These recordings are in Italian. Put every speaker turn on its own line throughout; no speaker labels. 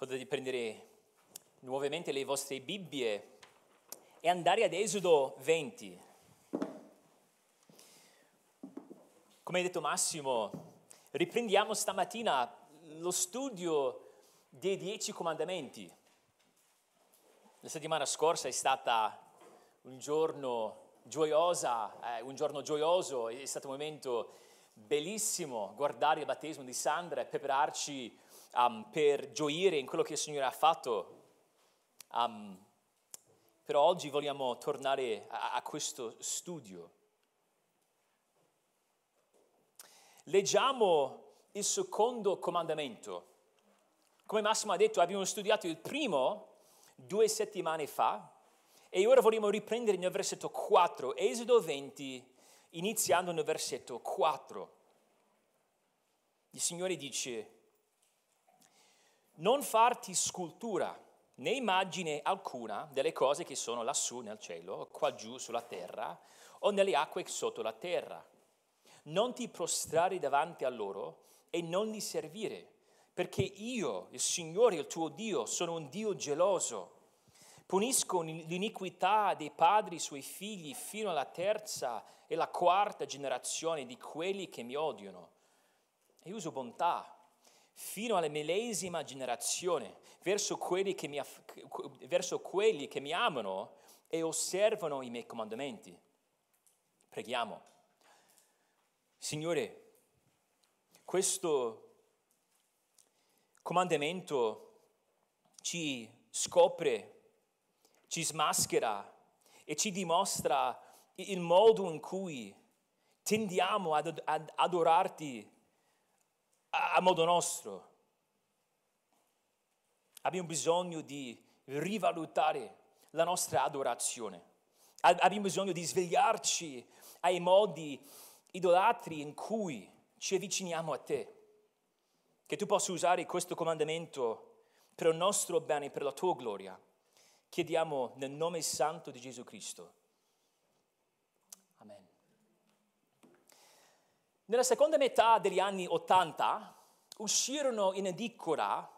potete prendere nuovamente le vostre Bibbie e andare ad Esodo 20. Come ha detto Massimo, riprendiamo stamattina lo studio dei dieci comandamenti. La settimana scorsa è stata un giorno gioiosa, eh, un giorno gioioso, è stato un momento bellissimo guardare il battesimo di Sandra e prepararci um, per gioire in quello che il Signore ha fatto. Um, però oggi vogliamo tornare a, a questo studio. Leggiamo il secondo comandamento. Come Massimo ha detto, abbiamo studiato il primo due settimane fa e ora vogliamo riprendere nel versetto 4, Esodo 20, iniziando nel versetto 4. Il Signore dice, non farti scultura né immagine alcuna delle cose che sono lassù nel cielo, qua giù sulla terra, o nelle acque sotto la terra. Non ti prostrare davanti a loro e non li servire, perché io, il Signore, il tuo Dio, sono un Dio geloso. Punisco l'iniquità dei padri sui figli fino alla terza e la quarta generazione di quelli che mi odiano. E uso bontà fino alla millesima generazione verso quelli che mi, verso quelli che mi amano e osservano i miei comandamenti. Preghiamo. Signore, questo comandamento ci scopre, ci smaschera e ci dimostra il modo in cui tendiamo ad, ad adorarti a, modo nostro. Abbiamo bisogno di rivalutare la nostra adorazione. Abbiamo bisogno di svegliarci ai modi idolatri in cui ci avviciniamo a te. Che tu possa usare questo comandamento per il nostro bene, per la tua gloria. Chiediamo nel nome santo di Gesù Cristo. Nella seconda metà degli anni Ottanta uscirono in edicola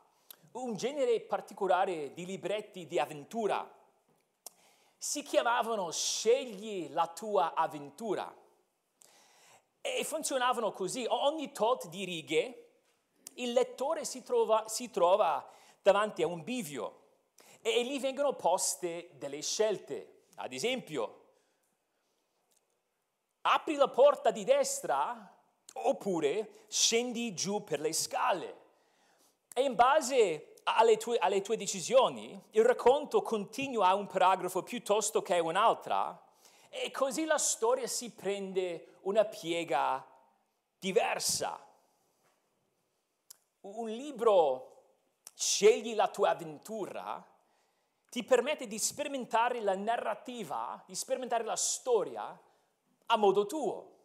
un genere particolare di libretti di avventura. Si chiamavano Scegli la tua avventura. E funzionavano così, ogni tot di righe il lettore si trova, si trova davanti a un bivio e lì vengono poste delle scelte. Ad esempio, apri la porta di destra oppure scendi giù per le scale. E in base alle tue, alle tue decisioni, il racconto continua a un paragrafo piuttosto che un'altra e così la storia si prende una piega diversa. Un libro, Scegli la tua avventura, ti permette di sperimentare la narrativa, di sperimentare la storia a modo tuo.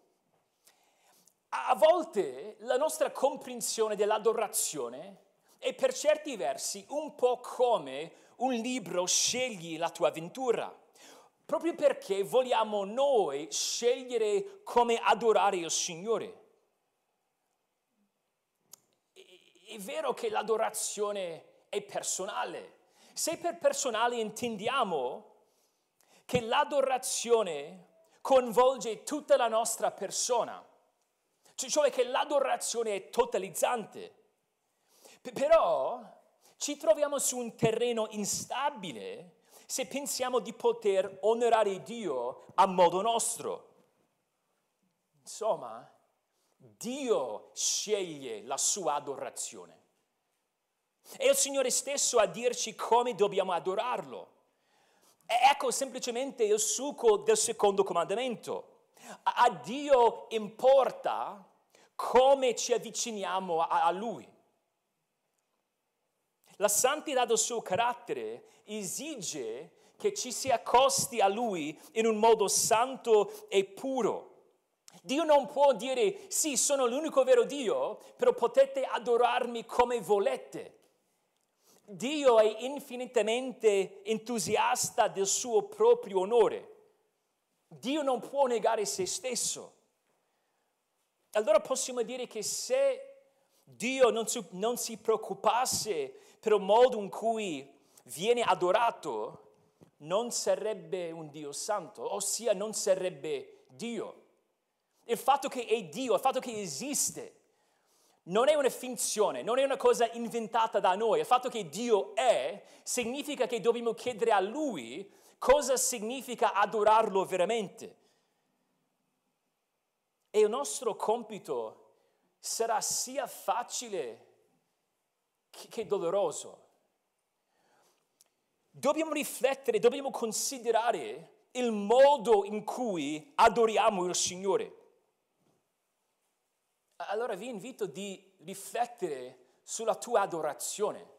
A volte la nostra comprensione dell'adorazione è per certi versi un po' come un libro Scegli la tua avventura proprio perché vogliamo noi scegliere come adorare il Signore. È vero che l'adorazione è personale. Se per personale intendiamo che l'adorazione coinvolge tutta la nostra persona, cioè che l'adorazione è totalizzante, però ci troviamo su un terreno instabile se pensiamo di poter onorare Dio a modo nostro. Insomma, Dio sceglie la sua adorazione. È il Signore stesso a dirci come dobbiamo adorarlo. Ecco semplicemente il succo del secondo comandamento. A Dio importa come ci avviciniamo a Lui. La santità del suo carattere esige che ci si accosti a Lui in un modo santo e puro. Dio non può dire sì, sono l'unico vero Dio, però potete adorarmi come volete. Dio è infinitamente entusiasta del suo proprio onore. Dio non può negare se stesso. Allora possiamo dire che se Dio non si, non si preoccupasse per il modo in cui viene adorato, non sarebbe un Dio santo, ossia non sarebbe Dio. Il fatto che è Dio, il fatto che esiste, non è una finzione, non è una cosa inventata da noi. Il fatto che Dio è significa che dobbiamo chiedere a Lui cosa significa adorarlo veramente. E il nostro compito sarà sia facile che doloroso. Dobbiamo riflettere, dobbiamo considerare il modo in cui adoriamo il Signore. Allora vi invito di riflettere sulla tua adorazione.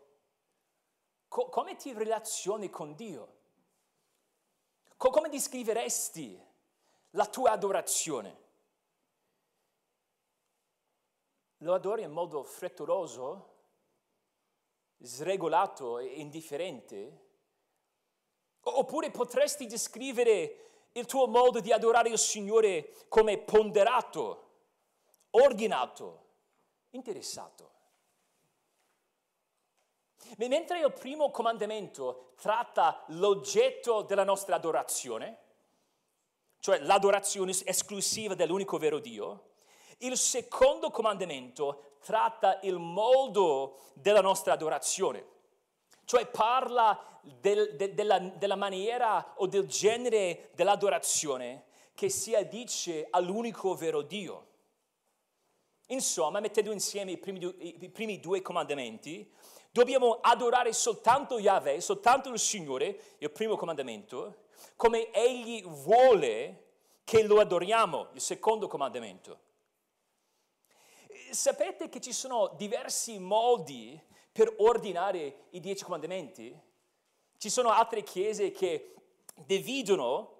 Co- come ti relazioni con Dio? Co- come descriveresti la tua adorazione? Lo adori in modo frettoloso, sregolato e indifferente? Oppure potresti descrivere il tuo modo di adorare il Signore come ponderato, ordinato, interessato. Mentre il primo comandamento tratta l'oggetto della nostra adorazione, cioè l'adorazione esclusiva dell'unico vero Dio, il secondo comandamento tratta il modo della nostra adorazione, cioè parla del, de, della, della maniera o del genere dell'adorazione che si addice all'unico vero Dio. Insomma, mettendo insieme i primi, i primi due comandamenti, dobbiamo adorare soltanto Yahweh, soltanto il Signore, il primo comandamento, come Egli vuole che lo adoriamo, il secondo comandamento sapete che ci sono diversi modi per ordinare i dieci comandamenti? Ci sono altre chiese che dividono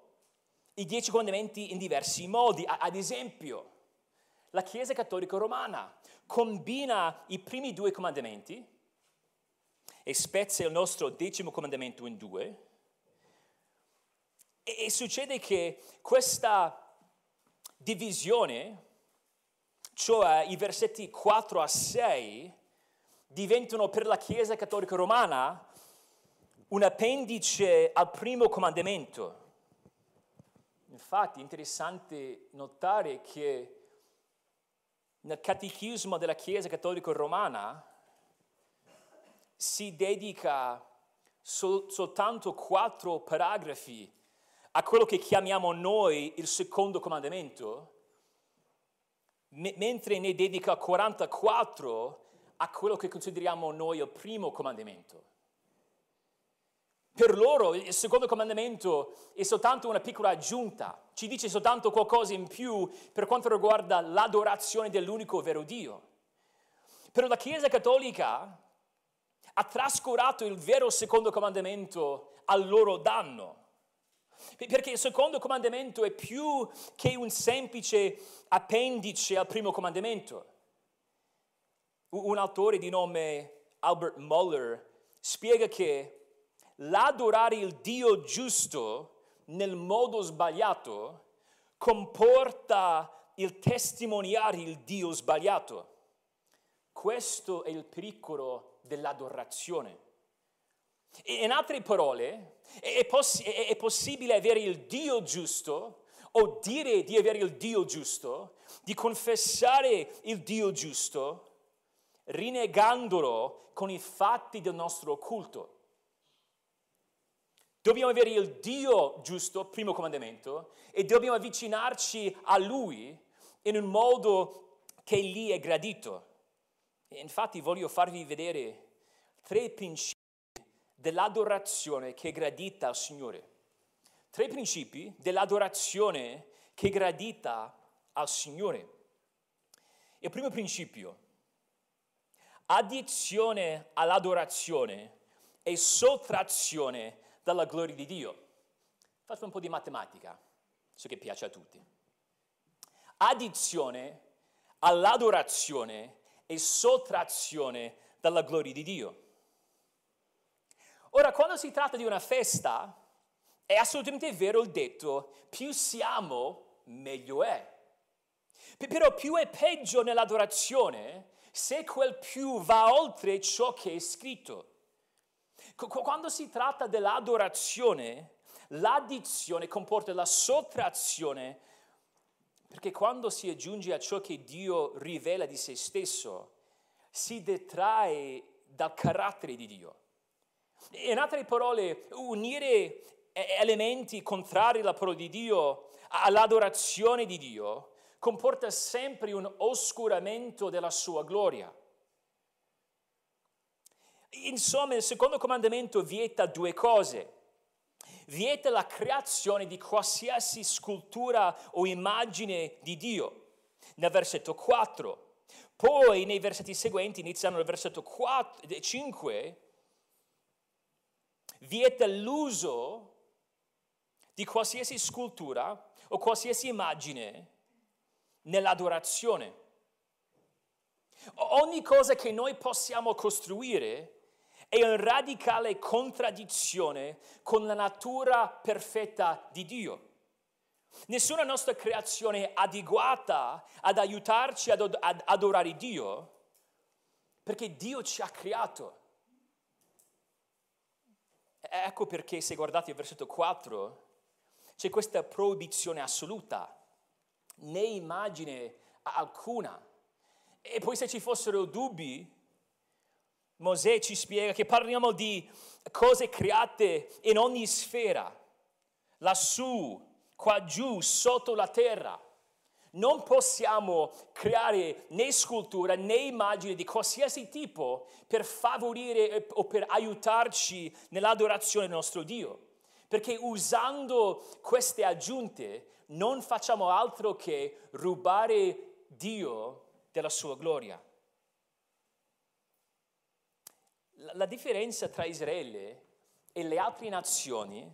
i dieci comandamenti in diversi modi. Ad esempio, la Chiesa Cattolica Romana combina i primi due comandamenti e spezza il nostro decimo comandamento in due. E, e succede che questa divisione cioè i versetti 4 a 6 diventano per la Chiesa Cattolica Romana un appendice al primo comandamento. Infatti è interessante notare che nel catechismo della Chiesa Cattolica Romana si dedica sol- soltanto quattro paragrafi a quello che chiamiamo noi il secondo comandamento M- mentre ne dedica 44 a quello che consideriamo noi il primo comandamento. Per loro il secondo comandamento è soltanto una piccola aggiunta, ci dice soltanto qualcosa in più per quanto riguarda l'adorazione dell'unico vero Dio. Per la Chiesa Cattolica ha trascurato il vero secondo comandamento al loro danno. Perché il secondo comandamento è più che un semplice appendice al primo comandamento. Un autore di nome Albert Muller spiega che l'adorare il Dio giusto nel modo sbagliato comporta il testimoniare il Dio sbagliato. Questo è il pericolo dell'adorazione. In altre parole, è, poss- è possibile avere il Dio giusto o dire di avere il Dio giusto, di confessare il Dio giusto, rinnegandolo con i fatti del nostro culto. Dobbiamo avere il Dio giusto, primo comandamento, e dobbiamo avvicinarci a Lui in un modo che gli è gradito. E infatti voglio farvi vedere tre principi dell'adorazione che è gradita al Signore. Tre principi dell'adorazione che è gradita al Signore. Il primo principio, addizione all'adorazione e sottrazione dalla gloria di Dio. Faccio un po' di matematica, so che piace a tutti. Addizione all'adorazione e sottrazione dalla gloria di Dio. Ora, quando si tratta di una festa, è assolutamente vero il detto, più siamo, meglio è. Però più è peggio nell'adorazione se quel più va oltre ciò che è scritto. Quando si tratta dell'adorazione, l'addizione comporta la sottrazione, perché quando si aggiunge a ciò che Dio rivela di se stesso, si detrae dal carattere di Dio. In altre parole, unire elementi contrari alla parola di Dio all'adorazione di Dio comporta sempre un oscuramento della sua gloria. Insomma, il secondo comandamento vieta due cose. Vieta la creazione di qualsiasi scultura o immagine di Dio, nel versetto 4. Poi nei versetti seguenti, iniziando nel versetto 4, 5, vieta l'uso di qualsiasi scultura o qualsiasi immagine nell'adorazione. Ogni cosa che noi possiamo costruire è in radicale contraddizione con la natura perfetta di Dio. Nessuna nostra creazione è adeguata ad aiutarci ad adorare Dio, perché Dio ci ha creato. Ecco perché se guardate il versetto 4 c'è questa proibizione assoluta, né immagine alcuna. E poi se ci fossero dubbi, Mosè ci spiega che parliamo di cose create in ogni sfera, lassù, qua giù, sotto la terra. Non possiamo creare né scultura né immagini di qualsiasi tipo per favorire o per aiutarci nell'adorazione del nostro Dio. Perché usando queste aggiunte non facciamo altro che rubare Dio della sua gloria. La differenza tra Israele e le altre nazioni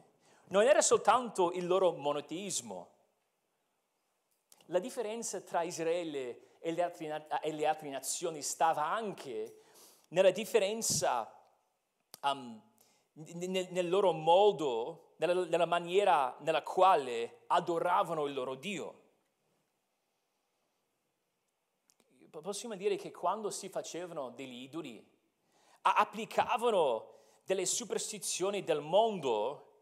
non era soltanto il loro monoteismo, la differenza tra Israele e le, altre, e le altre nazioni stava anche nella differenza um, nel, nel, loro modo, nella, nella maniera nella quale adoravano il loro Dio. Possiamo dire che quando si facevano degli idoli, applicavano delle superstizioni del mondo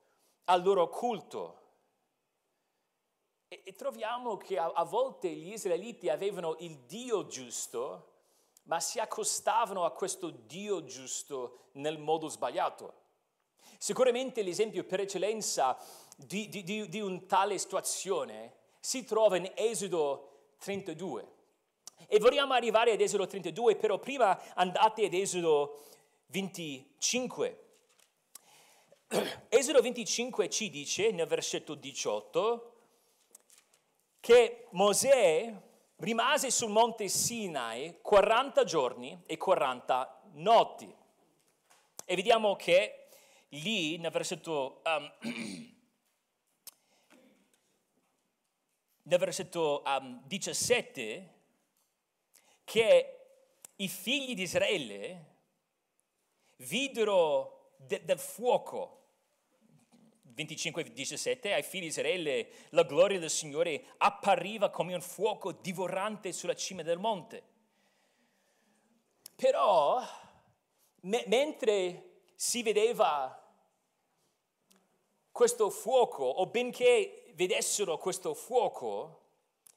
al loro culto. E, e troviamo che a, a volte gli israeliti avevano il Dio giusto, ma si accostavano a questo Dio giusto nel modo sbagliato. Sicuramente l'esempio per eccellenza di, di, di, di un tale situazione si trova in Esodo 32. E vogliamo arrivare ad Esodo 32, però prima andate ad Esodo 25. Esodo 25 ci dice nel versetto 18 che Mosè rimase sul monte Sinai 40 giorni e 40 notti. E vediamo che lì nel versetto, um, nel versetto um, 17 che i figli di Israele videro de, del fuoco 25-17, ai figli di Israele la gloria del Signore appariva come un fuoco divorante sulla cima del monte. Però, me- mentre si vedeva questo fuoco, o benché vedessero questo fuoco,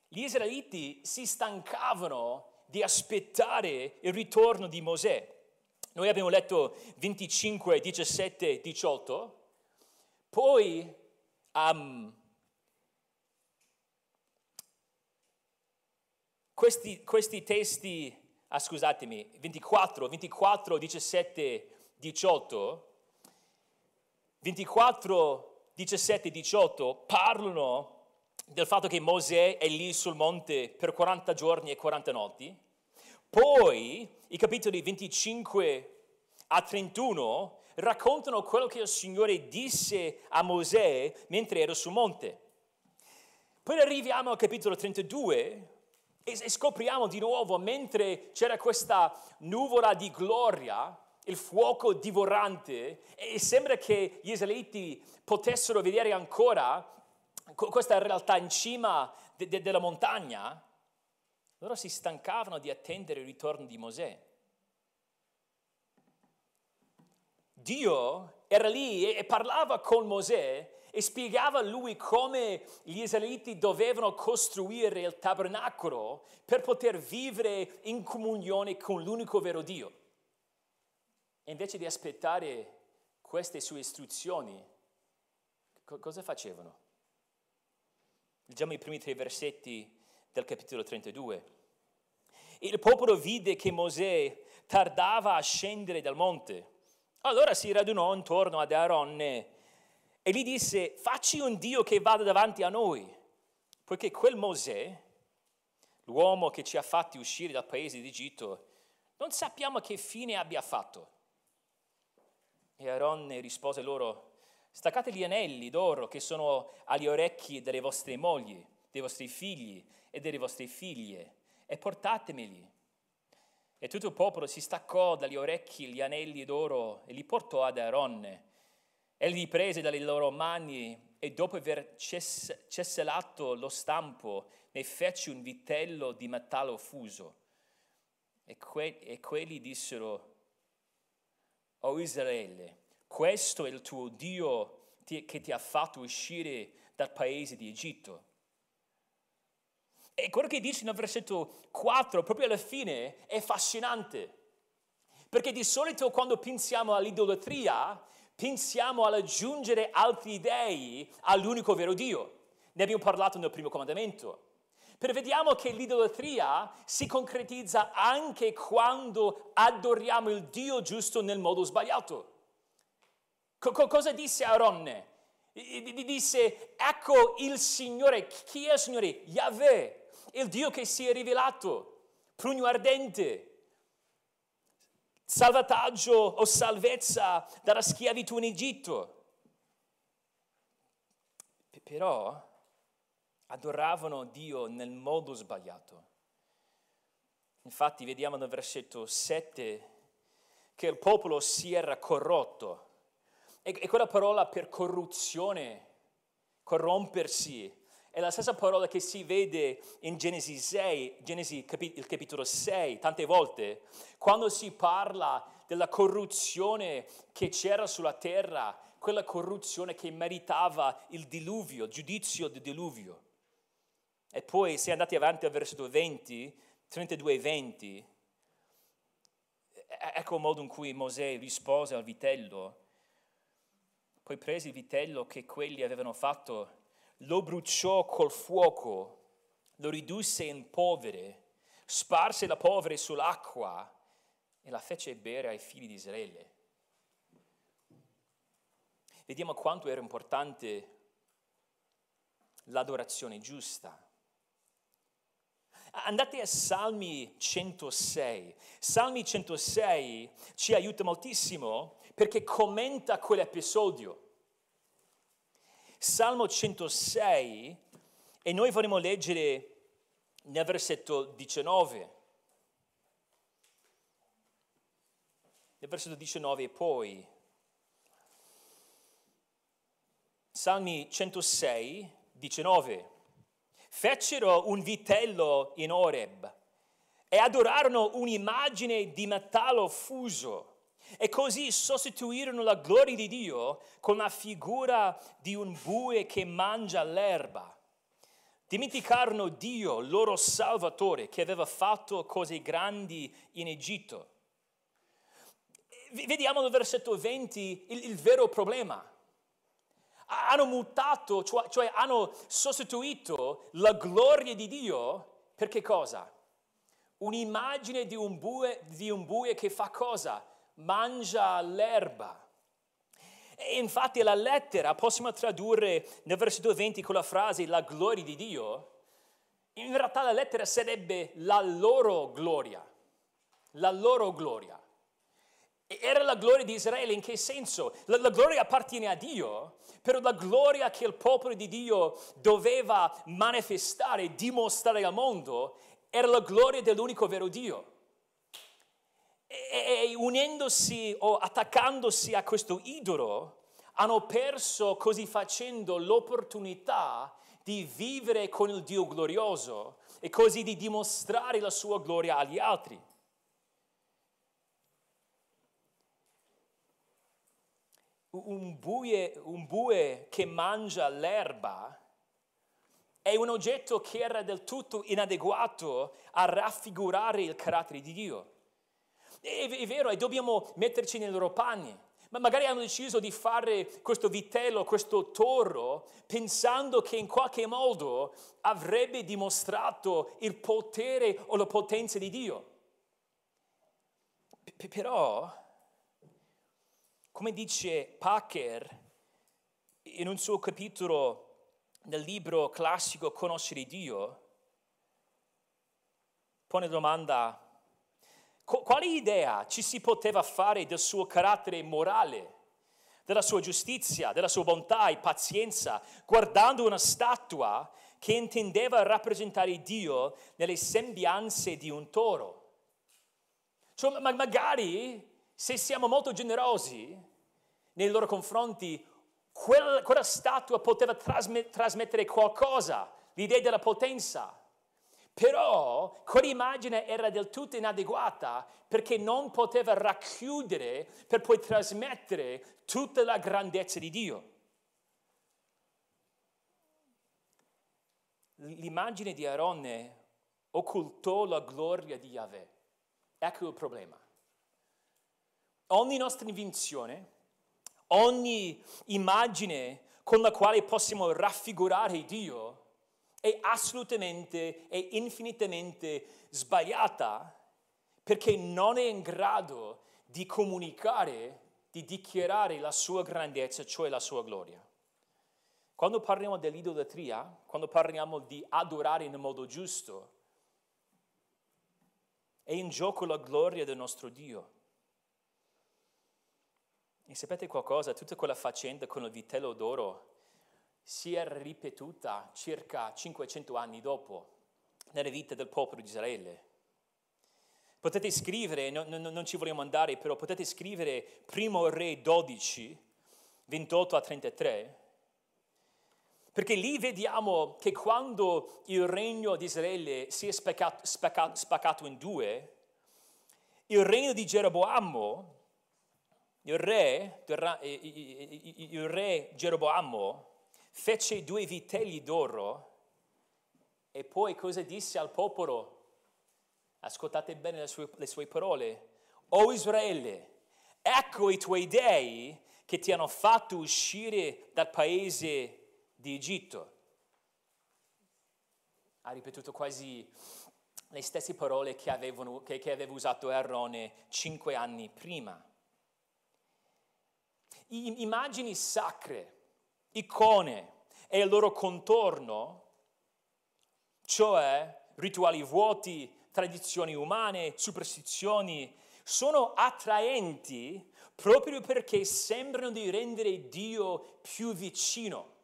gli israeliti si stancavano di aspettare il ritorno di Mosè. Noi abbiamo letto 25, 17, 18 poi um, questi, questi, testi, ah, scusatemi, 24, 24, 17, 18, 24, 17, 18 parlano del fatto che Mosè è lì sul monte per 40 giorni e 40 notti. Poi i capitoli 25 a 31 raccontano quello che il Signore disse a Mosè mentre era sul monte. Poi arriviamo al capitolo 32 e scopriamo di nuovo, mentre c'era questa nuvola di gloria, il fuoco divorante, e sembra che gli israeliti potessero vedere ancora questa realtà in cima de- de- della montagna, loro si stancavano di attendere il ritorno di Mosè. Dio era lì e parlava con Mosè e spiegava a lui come gli israeliti dovevano costruire il tabernacolo per poter vivere in comunione con l'unico vero Dio. E invece di aspettare queste sue istruzioni, co- cosa facevano? Leggiamo i primi tre versetti del capitolo 32. Il popolo vide che Mosè tardava a scendere dal monte. Allora si radunò intorno ad Aaronne e gli disse, facci un Dio che vada davanti a noi, poiché quel Mosè, l'uomo che ci ha fatti uscire dal paese d'Egitto, non sappiamo che fine abbia fatto. E Aaronne rispose loro, staccate gli anelli d'oro che sono agli orecchi delle vostre mogli, dei vostri figli e delle vostre figlie, e portatemeli. E tutto il popolo si staccò dagli orecchi gli anelli d'oro e li portò ad Aaronne. Egli li prese dalle loro mani e dopo aver cess- cessellato lo stampo ne fece un vitello di metallo fuso. E, que- e quelli dissero, O Israele, questo è il tuo Dio che ti ha fatto uscire dal paese di Egitto. E quello che dice nel versetto 4, proprio alla fine, è affascinante. Perché di solito quando pensiamo all'idolatria, pensiamo all'aggiungere altri dei all'unico vero Dio. Ne abbiamo parlato nel primo comandamento. Però vediamo che l'idolatria si concretizza anche quando adoriamo il Dio giusto nel modo sbagliato. Co- cosa disse Aaronne? Disse, ecco il Signore, chi è il Signore? Yahweh il Dio che si è rivelato, pugno ardente, salvataggio o salvezza dalla schiavitù in Egitto. Però adoravano Dio nel modo sbagliato. Infatti vediamo nel versetto 7 che il popolo si era corrotto. E, quella parola per corruzione, corrompersi, è la stessa parola che si vede in Genesi 6, Genesi capi- il capitolo 6, tante volte, quando si parla della corruzione che c'era sulla terra, quella corruzione che meritava il diluvio, il giudizio del diluvio. E poi se andate avanti al versetto 20, 32 e 20, ecco il modo in cui Mosè rispose al vitello. Poi prese il vitello che quelli avevano fatto lo bruciò col fuoco, lo ridusse in polvere, sparse la polvere sull'acqua e la fece bere ai figli di Israele. Vediamo quanto era importante l'adorazione giusta. Andate a Salmi 106. Salmi 106 ci aiuta moltissimo perché commenta quell'episodio. Salmo 106 e noi vorremmo leggere nel versetto 19. Nel versetto 19 e poi. Salmi 106, 19. Fecero un vitello in Oreb e adorarono un'immagine di metallo fuso e così sostituirono la gloria di Dio con la figura di un bue che mangia l'erba. Dimenticarono Dio, loro Salvatore, che aveva fatto cose grandi in Egitto. Vediamo nel versetto 20 il, il vero problema. Hanno mutato, cioè, cioè hanno sostituito la gloria di Dio per che cosa? Un'immagine di un bue, di un bue che fa cosa? Mangia l'erba. E infatti la lettera possiamo tradurre nel versetto 20 con la frase la gloria di Dio. In realtà la lettera sarebbe la loro gloria, la loro gloria. Era la gloria di Israele in che senso? La, la, gloria appartiene a Dio, però la gloria che il popolo di Dio doveva manifestare, dimostrare al mondo, era la gloria dell'unico vero Dio e, unendosi o attaccandosi a questo idolo, hanno perso così facendo l'opportunità di vivere con il Dio glorioso e così di dimostrare la sua gloria agli altri. un bue, un bue che mangia l'erba è un oggetto che era del tutto inadeguato a raffigurare il carattere di Dio. È, vero, e dobbiamo metterci nei loro panni. Ma magari hanno deciso di fare questo vitello, questo toro, pensando che in qualche modo avrebbe dimostrato il potere o la potenza di Dio. Però, come dice Packer in un suo capitolo nel libro classico Conoscere Dio, pone domanda, quale idea ci si poteva fare del suo carattere morale, della sua giustizia, della sua bontà e pazienza, guardando una statua che intendeva rappresentare Dio nelle sembianze di un toro? Cioè, ma magari se siamo molto generosi nei loro confronti, quella, quella statua poteva trasmet, trasmettere qualcosa, l'idea della potenza. Però quell'immagine era del tutto inadeguata perché non poteva racchiudere per poi trasmettere tutta la grandezza di Dio. L'immagine di Aronne occultò la gloria di Yahweh. Ecco il problema. Ogni nostra invenzione Ogni immagine con la quale possiamo raffigurare Dio è assolutamente e infinitamente sbagliata perché non è in grado di comunicare, di dichiarare la sua grandezza, cioè la sua gloria. Quando parliamo dell'idolatria, quando parliamo di adorare in modo giusto, è in gioco la gloria del nostro Dio. E sapete qualcosa? Tutta quella faccenda con il vitello d'oro si è ripetuta circa 500 anni dopo nella vita del popolo di Israele. Potete scrivere, no, no, non ci vogliamo andare, però potete scrivere Primo Re 12, 28 a 33, perché lì vediamo che quando il regno di Israele si è spaccato, spaccato, spaccato in due, il regno di Geroboamo il re, il re Geroboamo fece due vitelli d'oro e poi cosa disse al popolo? Ascoltate bene le sue, le sue parole. O Israele, ecco i tuoi dei che ti hanno fatto uscire dal paese di Egitto. Ha ripetuto quasi le stesse parole che, avevano, che, che aveva usato Aarone cinque anni prima immagini sacre, icone e il loro contorno, cioè rituali vuoti, tradizioni umane, superstizioni, sono attraenti proprio perché sembrano di rendere Dio più vicino.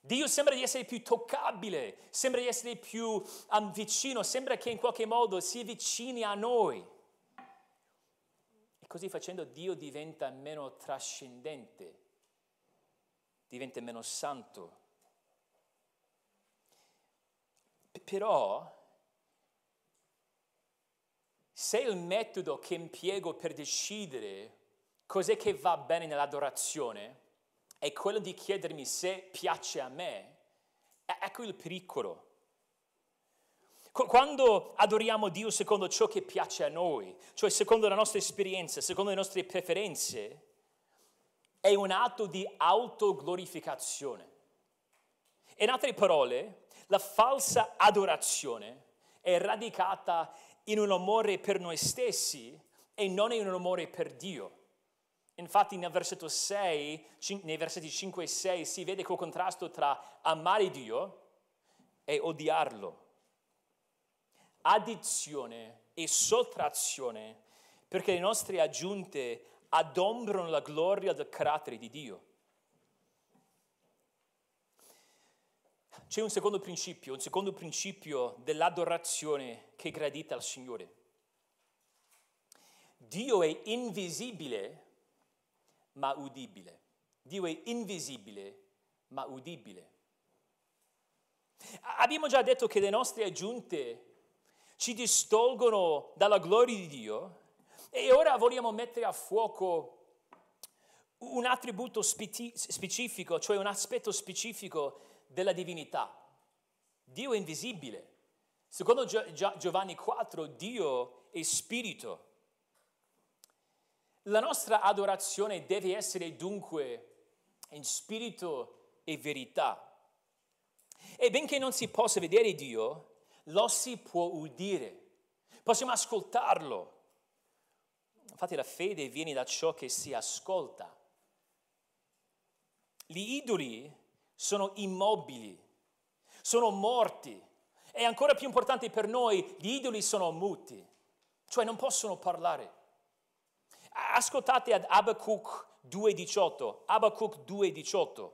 Dio sembra di essere più toccabile, sembra di essere più um, vicino, sembra che in qualche modo si avvicini a noi. E così facendo Dio diventa meno trascendente, diventa meno santo. Però, se il metodo che impiego per decidere cos'è che va bene nell'adorazione è quello di chiedermi se piace a me, ecco il pericolo. Quando adoriamo Dio secondo ciò che piace a noi, cioè secondo la nostra esperienza, secondo le nostre preferenze, è un atto di autoglorificazione. In altre parole, la falsa adorazione è radicata in un amore per noi stessi e non in un amore per Dio. Infatti nel versetto 6, nei versetti 5 e 6 si vede quel contrasto tra amare Dio e odiarlo addizione e sottrazione, perché le nostre aggiunte adombrano la gloria del carattere di Dio. C'è un secondo principio, un secondo principio dell'adorazione che è gradita al Signore. Dio è invisibile ma udibile. Dio è invisibile ma udibile. Abbiamo già detto che le nostre aggiunte ci distolgono dalla gloria di Dio e ora vogliamo mettere a fuoco un attributo specifico, cioè un aspetto specifico della divinità. Dio è invisibile. Secondo Giovanni 4, Dio è spirito. La nostra adorazione deve essere dunque in spirito e verità. E benché non si possa vedere Dio, lo si può udire, possiamo ascoltarlo. Infatti la fede viene da ciò che si ascolta. Gli idoli sono immobili, sono morti. E ancora più importante per noi, gli idoli sono muti, cioè non possono parlare. Ascoltate ad Abacuc 2.18, Abacuc 2.18.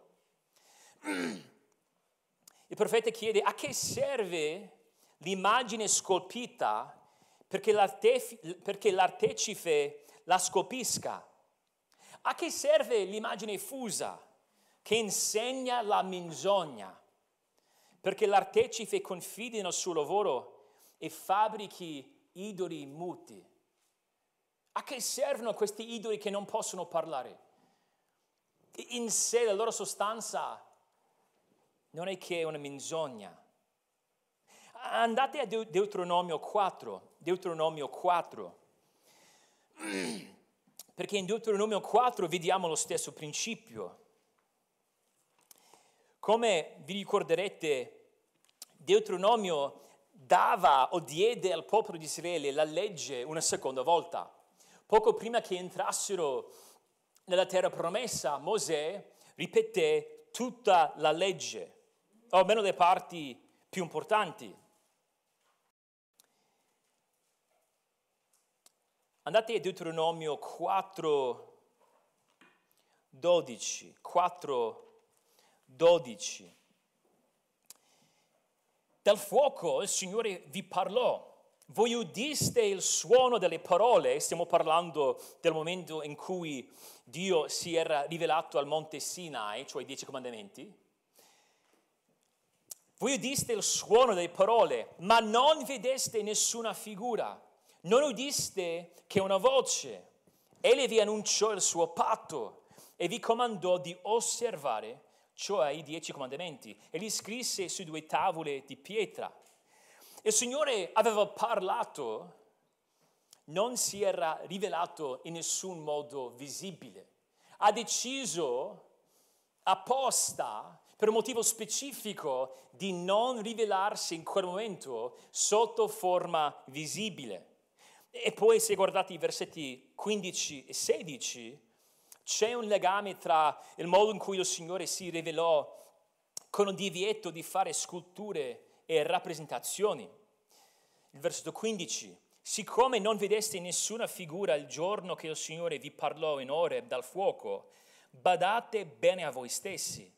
Il profeta chiede a che serve l'immagine scolpita perché, perché l'artefice la scolpisca. A che serve l'immagine fusa che insegna la menzogna? Perché l'artefice confidi nel suo lavoro e fabbrichi idoli muti. A che servono questi idoli che non possono parlare? In sé la loro sostanza non è che una menzogna. Andate a Deuteronomio 4, Deuteronomio 4, perché in Deuteronomio 4 vediamo lo stesso principio. Come vi ricorderete, Deuteronomio dava o diede al popolo di Israele la legge una seconda volta. Poco prima che entrassero nella terra promessa, Mosè ripeté tutta la legge, o almeno le parti più importanti. Andate a Deuteronomio 4, 12, 4, 12. Dal fuoco il Signore vi parlò. Voi udiste il suono delle parole, stiamo parlando del momento in cui Dio si era rivelato al monte Sinai, cioè i dieci comandamenti. Voi udiste il suono delle parole, ma non vedeste nessuna figura non udiste che una voce. Egli vi annunciò il suo patto e vi comandò di osservare, cioè i dieci comandamenti, e li scrisse su due tavole di pietra. Il Signore aveva parlato, non si era rivelato in nessun modo visibile. Ha deciso apposta, per un motivo specifico, di non rivelarsi in quel momento sotto forma visibile. E poi se guardate i versetti 15 e 16, c'è un legame tra il modo in cui il Signore si rivelò con un divieto di fare sculture e rappresentazioni. Il versetto 15, siccome non vedeste nessuna figura il giorno che il Signore vi parlò in ore dal fuoco, badate bene a voi stessi,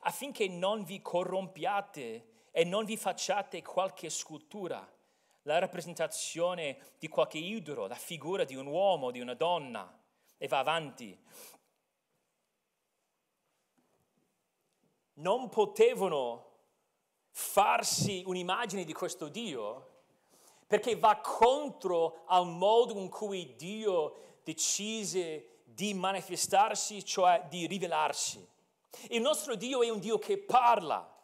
affinché non vi corrompiate e non vi facciate qualche scultura la rappresentazione di qualche idolo, la figura di un uomo, di una donna, e va avanti. Non potevano farsi un'immagine di questo Dio perché va contro al modo in cui Dio decise di manifestarsi, cioè di rivelarsi. Il nostro Dio è un Dio che parla.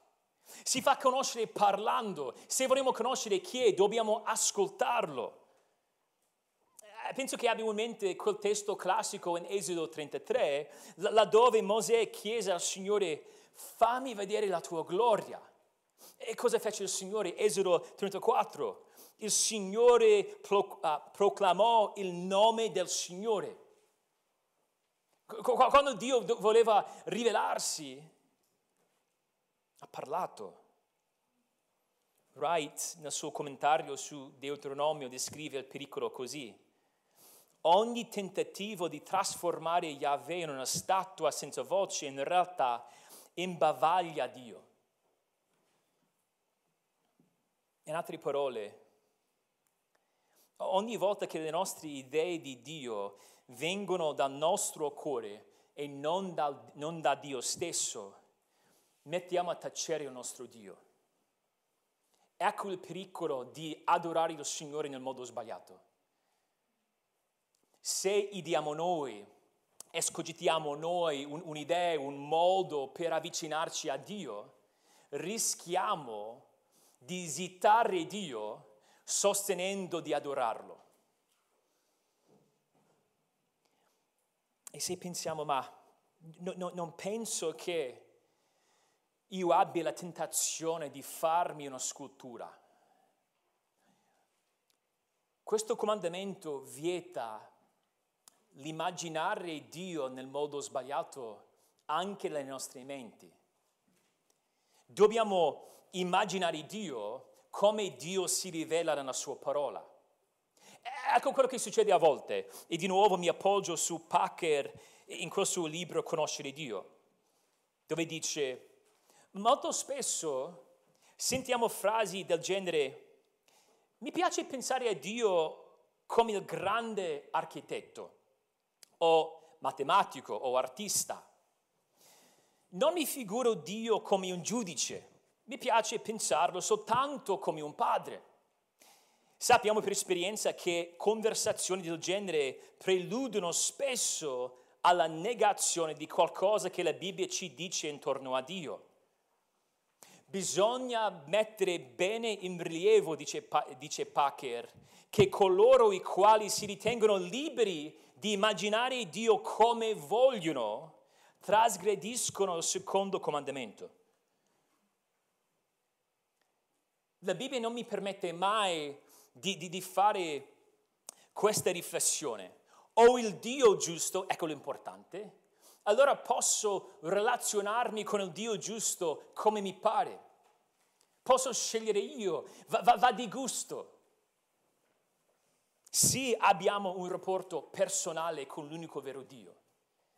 Si fa conoscere parlando. Se vogliamo conoscere chi è, dobbiamo ascoltarlo. Eh, penso che abbia in mente quel testo classico in Esodo 33, laddove Mosè chiese al Signore, fammi vedere la tua gloria. E cosa fece il Signore? Esodo 34. Il Signore ah, proclamò il nome del Signore. Quando Dio voleva rivelarsi, ha parlato. Wright nel suo commentario su Deuteronomio descrive il pericolo così. Ogni tentativo di trasformare Yahweh in una statua senza voce in realtà imbavaglia Dio. In altre parole, ogni volta che le nostre idee di Dio vengono dal nostro cuore e non, dal, non da Dio stesso, mettiamo a tacere il nostro Dio. Ecco il pericolo di adorare il Signore nel modo sbagliato. Se idiamo noi escogitiamo noi un, un'idea, un modo per avvicinarci a Dio, rischiamo di esitare Dio sostenendo di adorarlo. E se pensiamo, ma no, no, non penso che io abbia la tentazione di farmi una scultura. Questo comandamento vieta l'immaginare Dio nel modo sbagliato anche nelle nostre menti. Dobbiamo immaginare Dio come Dio si rivela nella sua parola. Ecco quello che succede a volte, e di nuovo mi appoggio su Packer in questo libro Conoscere Dio, dove dice, molto spesso sentiamo frasi del genere, mi piace pensare a Dio come il grande architetto o matematico o artista. Non mi figuro Dio come un giudice, mi piace pensarlo soltanto come un padre. Sappiamo per esperienza che conversazioni del genere preludono spesso alla negazione di qualcosa che la Bibbia ci dice intorno a Dio. Bisogna mettere bene in rilievo, dice, dice Packer, che coloro i quali si ritengono liberi di immaginare Dio come vogliono trasgrediscono il secondo comandamento. La Bibbia non mi permette mai di, di, di fare questa riflessione. Ho il Dio giusto, ecco l'importante, allora posso relazionarmi con il Dio giusto come mi pare. Posso scegliere io, va, va, va di gusto. Sì, abbiamo un rapporto personale con l'unico vero Dio,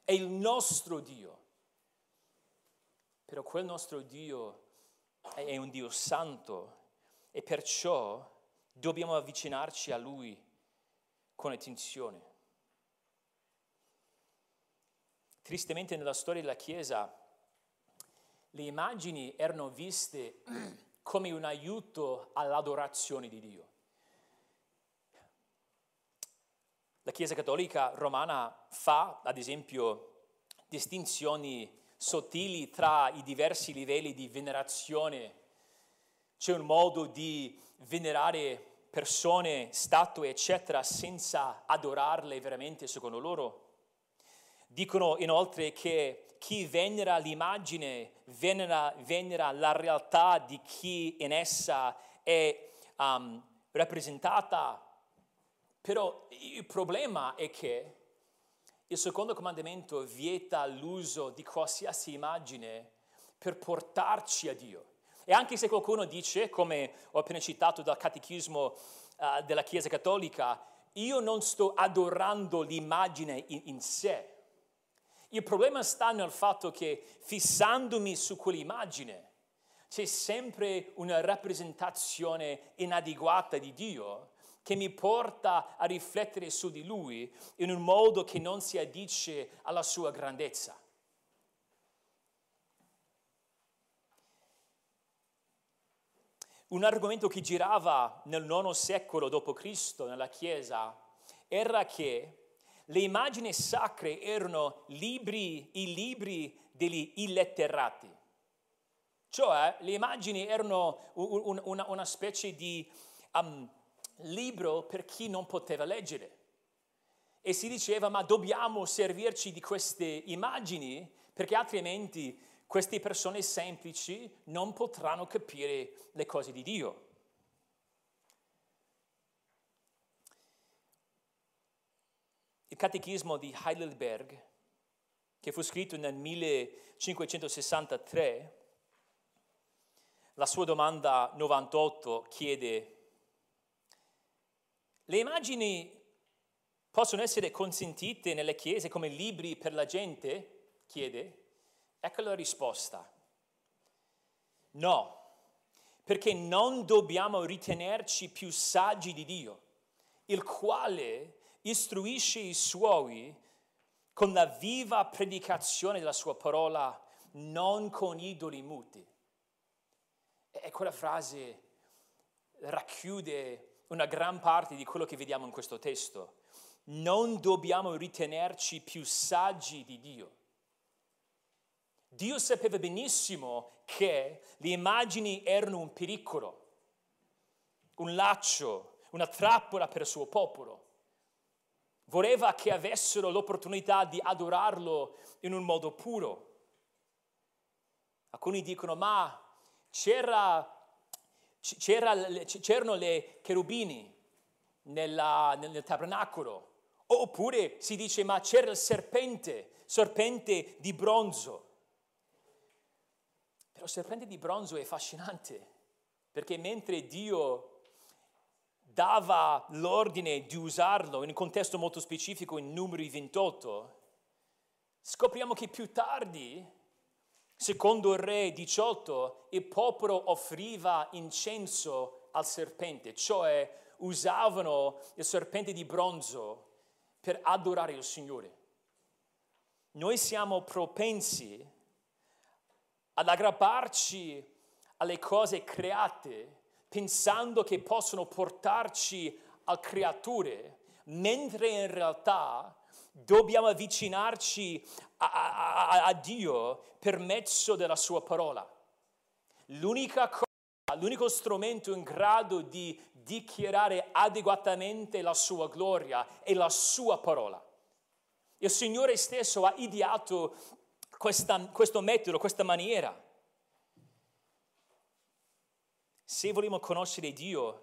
è il nostro Dio. Però quel nostro Dio è un Dio santo e perciò dobbiamo avvicinarci a Lui con attenzione. Tristemente nella storia della Chiesa le immagini erano viste come un aiuto all'adorazione di Dio. La Chiesa Cattolica romana fa, ad esempio, distinzioni sottili tra i diversi livelli di venerazione. C'è un modo di venerare persone, statue, eccetera, senza adorarle veramente secondo loro. Dicono inoltre che chi venera l'immagine venera, venera la realtà di chi in essa è um, rappresentata. Però il problema è che il secondo comandamento vieta l'uso di qualsiasi immagine per portarci a Dio. E anche se qualcuno dice, come ho appena citato dal catechismo uh, della Chiesa Cattolica, io non sto adorando l'immagine in, in sé, il problema sta nel fatto che fissandomi su quell'immagine c'è sempre una rappresentazione inadeguata di Dio che mi porta a riflettere su di Lui in un modo che non si addice alla sua grandezza. Un argomento che girava nel IX secolo d.C. nella Chiesa era che le immagini sacre erano libri, i libri degli illetterati. Cioè le immagini erano un, un, una, specie di um, libro per chi non poteva leggere. E si diceva ma dobbiamo servirci di queste immagini perché altrimenti queste persone semplici non potranno capire le cose di Dio. Il catechismo di Heidelberg, che fu scritto nel 1563, la sua domanda 98 chiede, le immagini possono essere consentite nelle chiese come libri per la gente? chiede. Ecco la risposta. No, perché non dobbiamo ritenerci più saggi di Dio, il quale istruisce i suoi con la viva predicazione della sua parola, non con idoli muti. E quella frase racchiude una gran parte di quello che vediamo in questo testo. non dobbiamo ritenerci più saggi di Dio. Dio sapeva benissimo che le immagini erano un pericolo, un laccio, una trappola per il suo popolo. Voleva che avessero l'opportunità di adorarlo in un modo puro. Alcuni dicono, ma c'era, c'era, c'erano le cherubini nella, nel tabernacolo, oppure si dice, ma c'era il serpente, serpente di bronzo. Però il serpente di bronzo è affascinante, perché mentre Dio dava l'ordine di usarlo in un contesto molto specifico in numeri 28, scopriamo che più tardi, secondo il re 18, il popolo offriva incenso al serpente, cioè usavano il serpente di bronzo per adorare il Signore. Noi siamo propensi ad aggrapparci alle cose create pensando che possono portarci al creatore, mentre in realtà dobbiamo avvicinarci a, a, a Dio per mezzo della sua parola. L'unica cosa, l'unico strumento in grado di dichiarare adeguatamente la sua gloria è la sua parola. Il Signore stesso ha ideato questa, questo metodo, questa maniera. Se vogliamo conoscere Dio,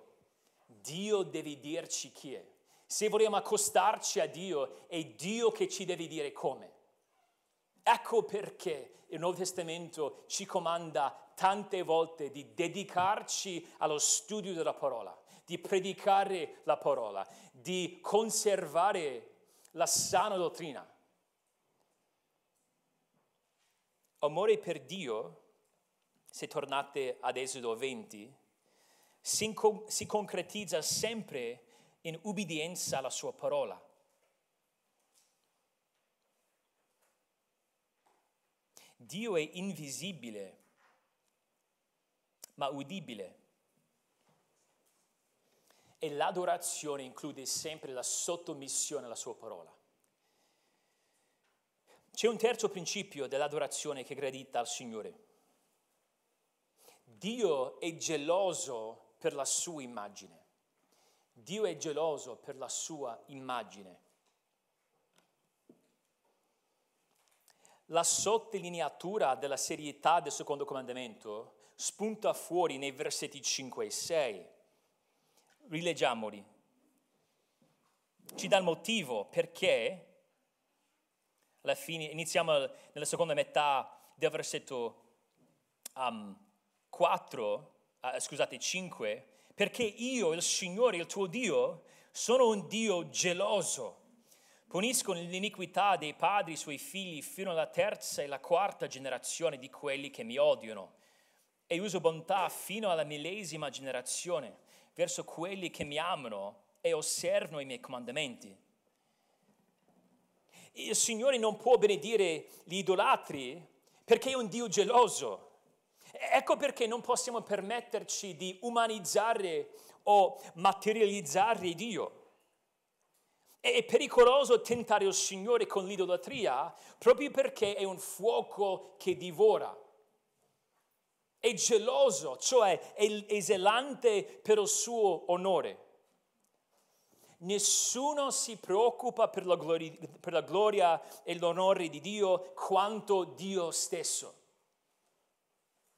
Dio deve dirci chi è. Se vogliamo accostarci a Dio, è Dio che ci deve dire come. Ecco perché il Nuovo Testamento ci comanda tante volte di dedicarci allo studio della parola, di predicare la parola, di conservare la sana dottrina. Amore per Dio, se tornate ad Esodo 20, si, si concretizza sempre in ubbidienza alla sua parola. Dio è invisibile, ma udibile. E l'adorazione include sempre la sottomissione alla sua parola. C'è un terzo principio dell'adorazione che è gradita al Signore. Dio è geloso per la sua immagine. Dio è geloso per la sua immagine. La sottolineatura della serietà del secondo comandamento spunta fuori nei versetti 5 e 6. Rileggiamoli. Ci dà il motivo perché alla fine, iniziamo nella seconda metà del versetto um, 4, uh, scusate, 5, perché io, il Signore, il tuo Dio, sono un Dio geloso. Punisco l'iniquità dei padri sui figli fino alla terza e la quarta generazione di quelli che mi odiano e uso bontà fino alla millesima generazione verso quelli che mi amano e osservano i miei comandamenti. Il Signore non può benedire gli idolatri perché è un Dio geloso. Ecco perché non possiamo permetterci di umanizzare o materializzare Dio. È pericoloso tentare il Signore con l'idolatria proprio perché è un fuoco che divora. È geloso, cioè è zelante per il suo onore. Nessuno si preoccupa per la, gloria, per la gloria e l'onore di Dio quanto Dio stesso.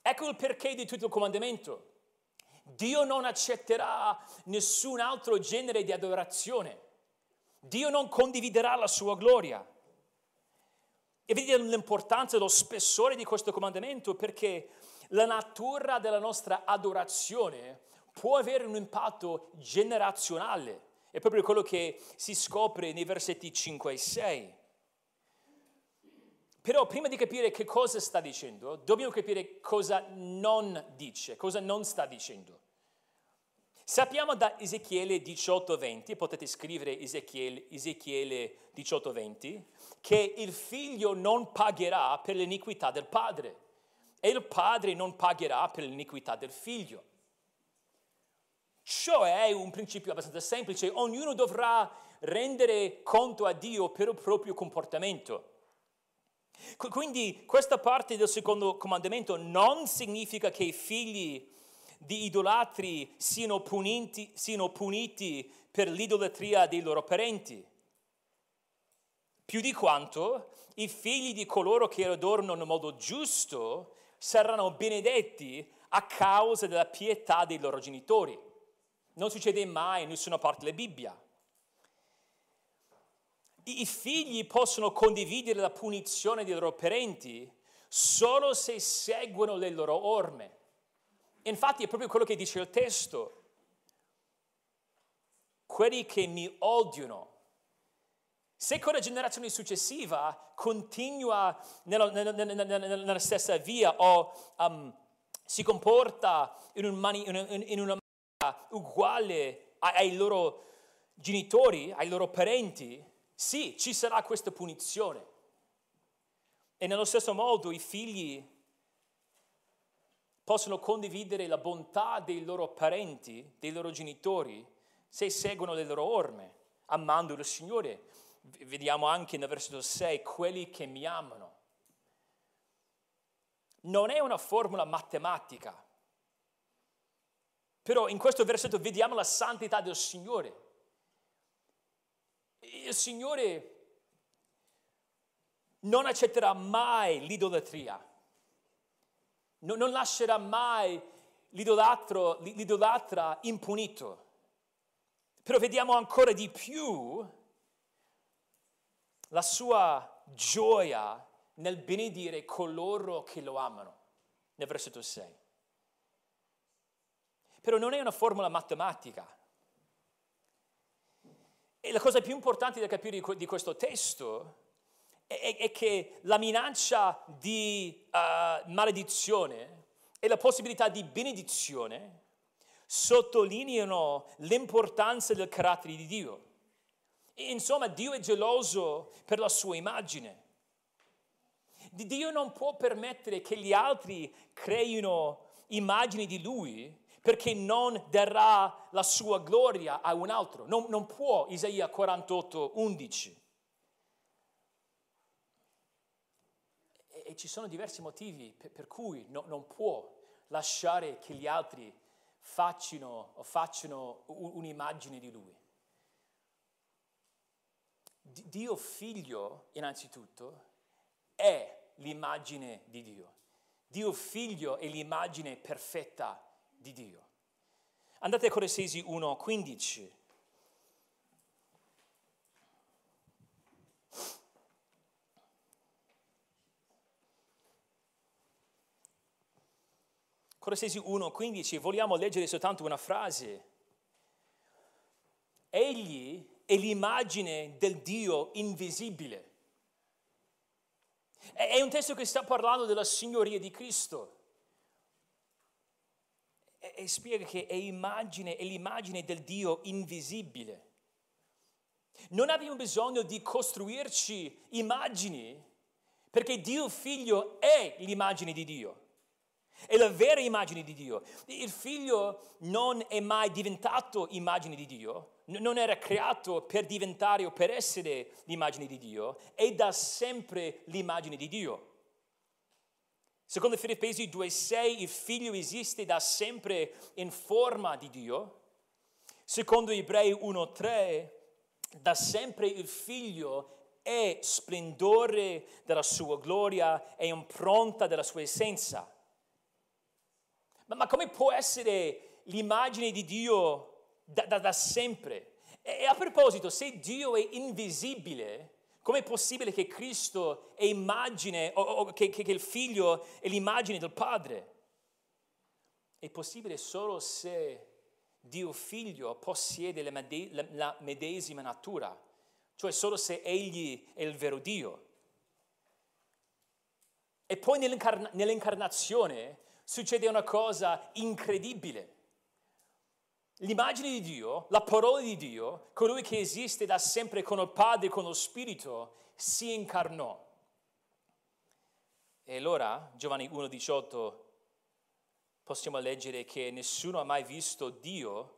Ecco il perché di tutto il comandamento. Dio non accetterà nessun altro genere di adorazione. Dio non condividerà la sua gloria. E vedete l'importanza lo spessore di questo comandamento perché la natura della nostra adorazione può avere un impatto generazionale è proprio quello che si scopre nei versetti 5 e 6. Però prima di capire che cosa sta dicendo, dobbiamo capire cosa non dice, cosa non sta dicendo. Sappiamo da Ezechiele 18:20, potete scrivere Ezechiele, Ezechiele 18:20, che il figlio non pagherà per l'iniquità del padre e il padre non pagherà per l'iniquità del figlio. Cioè è un principio abbastanza semplice, ognuno dovrà rendere conto a Dio per il proprio comportamento. Quindi questa parte del secondo comandamento non significa che i figli di idolatri siano puniti, siano puniti per l'idolatria dei loro parenti, più di quanto i figli di coloro che adorano in modo giusto saranno benedetti a causa della pietà dei loro genitori. Non succede mai in nessuna parte della Bibbia. I figli possono condividere la punizione dei loro parenti solo se seguono le loro orme. Infatti è proprio quello che dice il testo. Quelli che mi odiano. Se quella generazione successiva continua nella, nella, nella, nella stessa via o um, si comporta in, un mani, in, in una maniera uguale ai, ai loro genitori, ai loro parenti, sì, ci sarà questa punizione. E nello stesso modo i figli possono condividere la bontà dei loro parenti, dei loro genitori, se seguono le loro orme, amando il Signore. Vediamo anche nel versetto 6, quelli che mi amano. Non è una formula matematica, però in questo versetto vediamo la santità del Signore il Signore non accetterà mai l'idolatria, non, non lascerà mai l'idolatra impunito. Però vediamo ancora di più la sua gioia nel benedire coloro che lo amano, nel versetto 6. Però non è una formula matematica. E la cosa più importante da capire di questo testo è, è che la minaccia di uh, maledizione e la possibilità di benedizione sottolineano l'importanza del carattere di Dio. E, insomma, Dio è geloso per la sua immagine. Dio non può permettere che gli altri creino immagini di Lui perché non darà la sua gloria a un altro. Non, non può, Isaia 48, 11. E, e ci sono diversi motivi per, per cui no, non può lasciare che gli altri facciano, facciano un'immagine di lui. Dio figlio, innanzitutto, è l'immagine di Dio. Dio figlio è l'immagine perfetta di Dio. Andate a Colossesi 1:15. Colossesi 1:15, vogliamo leggere soltanto una frase. Egli è l'immagine del Dio invisibile. È un testo che sta parlando della signoria di Cristo e spiega che è, immagine, è l'immagine del Dio invisibile. Non abbiamo bisogno di costruirci immagini, perché Dio figlio è l'immagine di Dio. È la vera immagine di Dio. Il figlio non è mai diventato immagine di Dio, non era creato per diventare o per essere l'immagine di Dio, è da sempre l'immagine di Dio. Secondo Filippesi 2,6 il figlio esiste da sempre in forma di Dio. Secondo Ebrei 1,3 da sempre il figlio è splendore della sua gloria e impronta della sua essenza. Ma, ma come può essere l'immagine di Dio da, da, da sempre? E, e a proposito, se Dio è invisibile, Com'è possibile che Cristo è immagine, o, o che, che, che il figlio è l'immagine del Padre? È possibile solo se Dio figlio possiede la, mede, la, la medesima natura, cioè solo se egli è il vero Dio. E poi nell'incarna, nell'incarnazione succede una cosa incredibile. L'immagine di Dio, la parola di Dio, colui che esiste da sempre con il Padre e con lo Spirito, si incarnò. E allora, Giovanni 1,18, possiamo leggere che nessuno ha mai visto Dio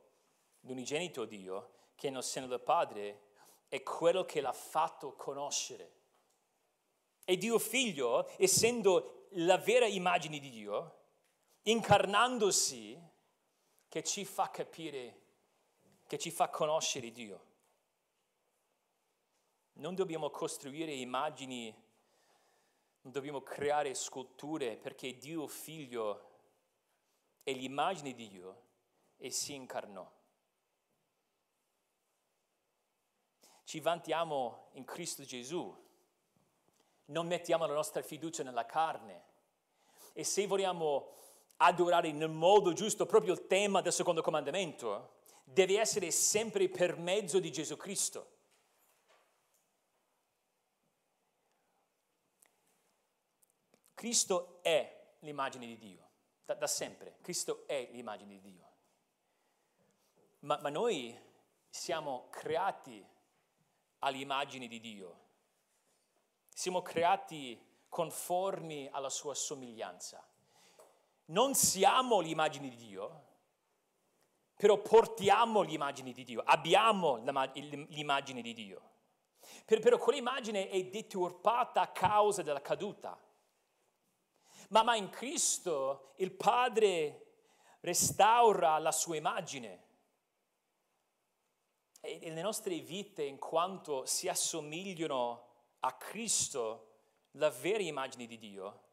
l'unigenito Dio, che nel seno del Padre, è quello che l'ha fatto conoscere. E Dio figlio, essendo la vera immagine di Dio, incarnandosi, che ci fa capire, che ci fa conoscere Dio. Non dobbiamo costruire immagini, non dobbiamo creare sculture perché Dio figlio è l'immagine di Dio e si incarnò. Ci vantiamo in Cristo Gesù, non mettiamo la nostra fiducia nella carne e se vogliamo adorare nel modo giusto, proprio il tema del secondo comandamento, deve essere sempre per mezzo di Gesù Cristo. Cristo è l'immagine di Dio, da, da sempre. Cristo è l'immagine di Dio. Ma, ma noi siamo creati all'immagine di Dio. Siamo creati conformi alla sua somiglianza. Non siamo l'immagine di Dio, però portiamo l'immagine di Dio, abbiamo l'immagine di Dio. Però quell'immagine è deturpata a causa della caduta. Ma, in Cristo il Padre restaura la sua immagine. E le nostre vite, in quanto si assomigliano a Cristo, la vera immagine di Dio,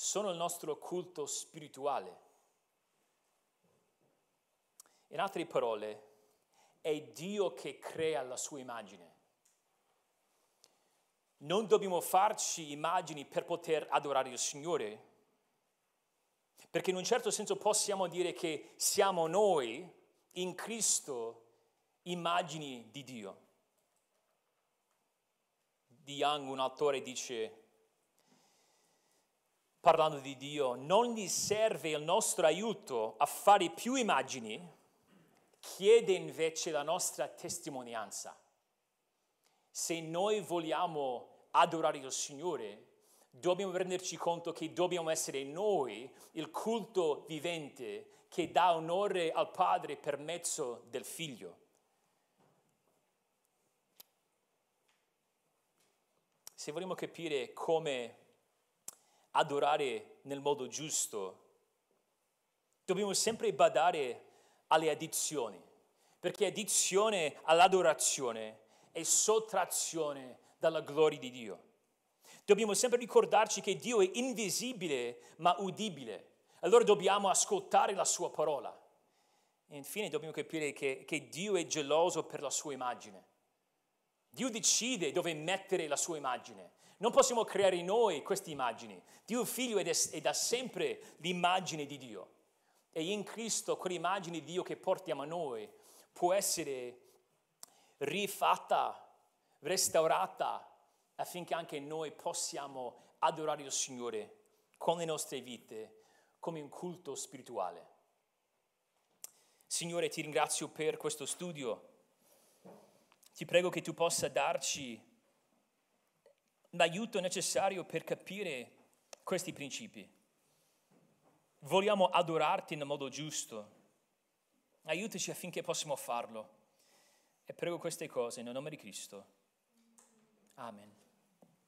sono il nostro culto spirituale. In altre parole, è Dio che crea la sua immagine. Non dobbiamo farci immagini per poter adorare il Signore, perché in un certo senso possiamo dire che siamo noi in Cristo immagini di Dio. Di Young, un autore, dice, parlando di Dio, non gli serve il nostro aiuto a fare più immagini, chiede invece la nostra testimonianza. Se noi vogliamo adorare il Signore, dobbiamo renderci conto che dobbiamo essere noi il culto vivente che dà onore al Padre per mezzo del Figlio. Se vogliamo capire come adorare nel modo giusto, dobbiamo sempre badare alle addizioni, perché addizione all'adorazione è sottrazione dalla gloria di Dio. Dobbiamo sempre ricordarci che Dio è invisibile ma udibile. Allora dobbiamo ascoltare la sua parola. E infine dobbiamo capire che, che Dio è geloso per la sua immagine. Dio decide dove mettere la sua immagine. Non possiamo creare noi queste immagini. Dio figlio è da sempre l'immagine di Dio. E in Cristo quell'immagine di Dio che portiamo a noi può essere rifatta, restaurata, affinché anche noi possiamo adorare il Signore con le nostre vite come un culto spirituale. Signore, ti ringrazio per questo studio. Ti prego che tu possa darci l'aiuto necessario per capire questi principi. Vogliamo adorarti nel modo giusto. Aiutaci affinché possiamo farlo. E prego queste cose nel nome di Cristo. Amen.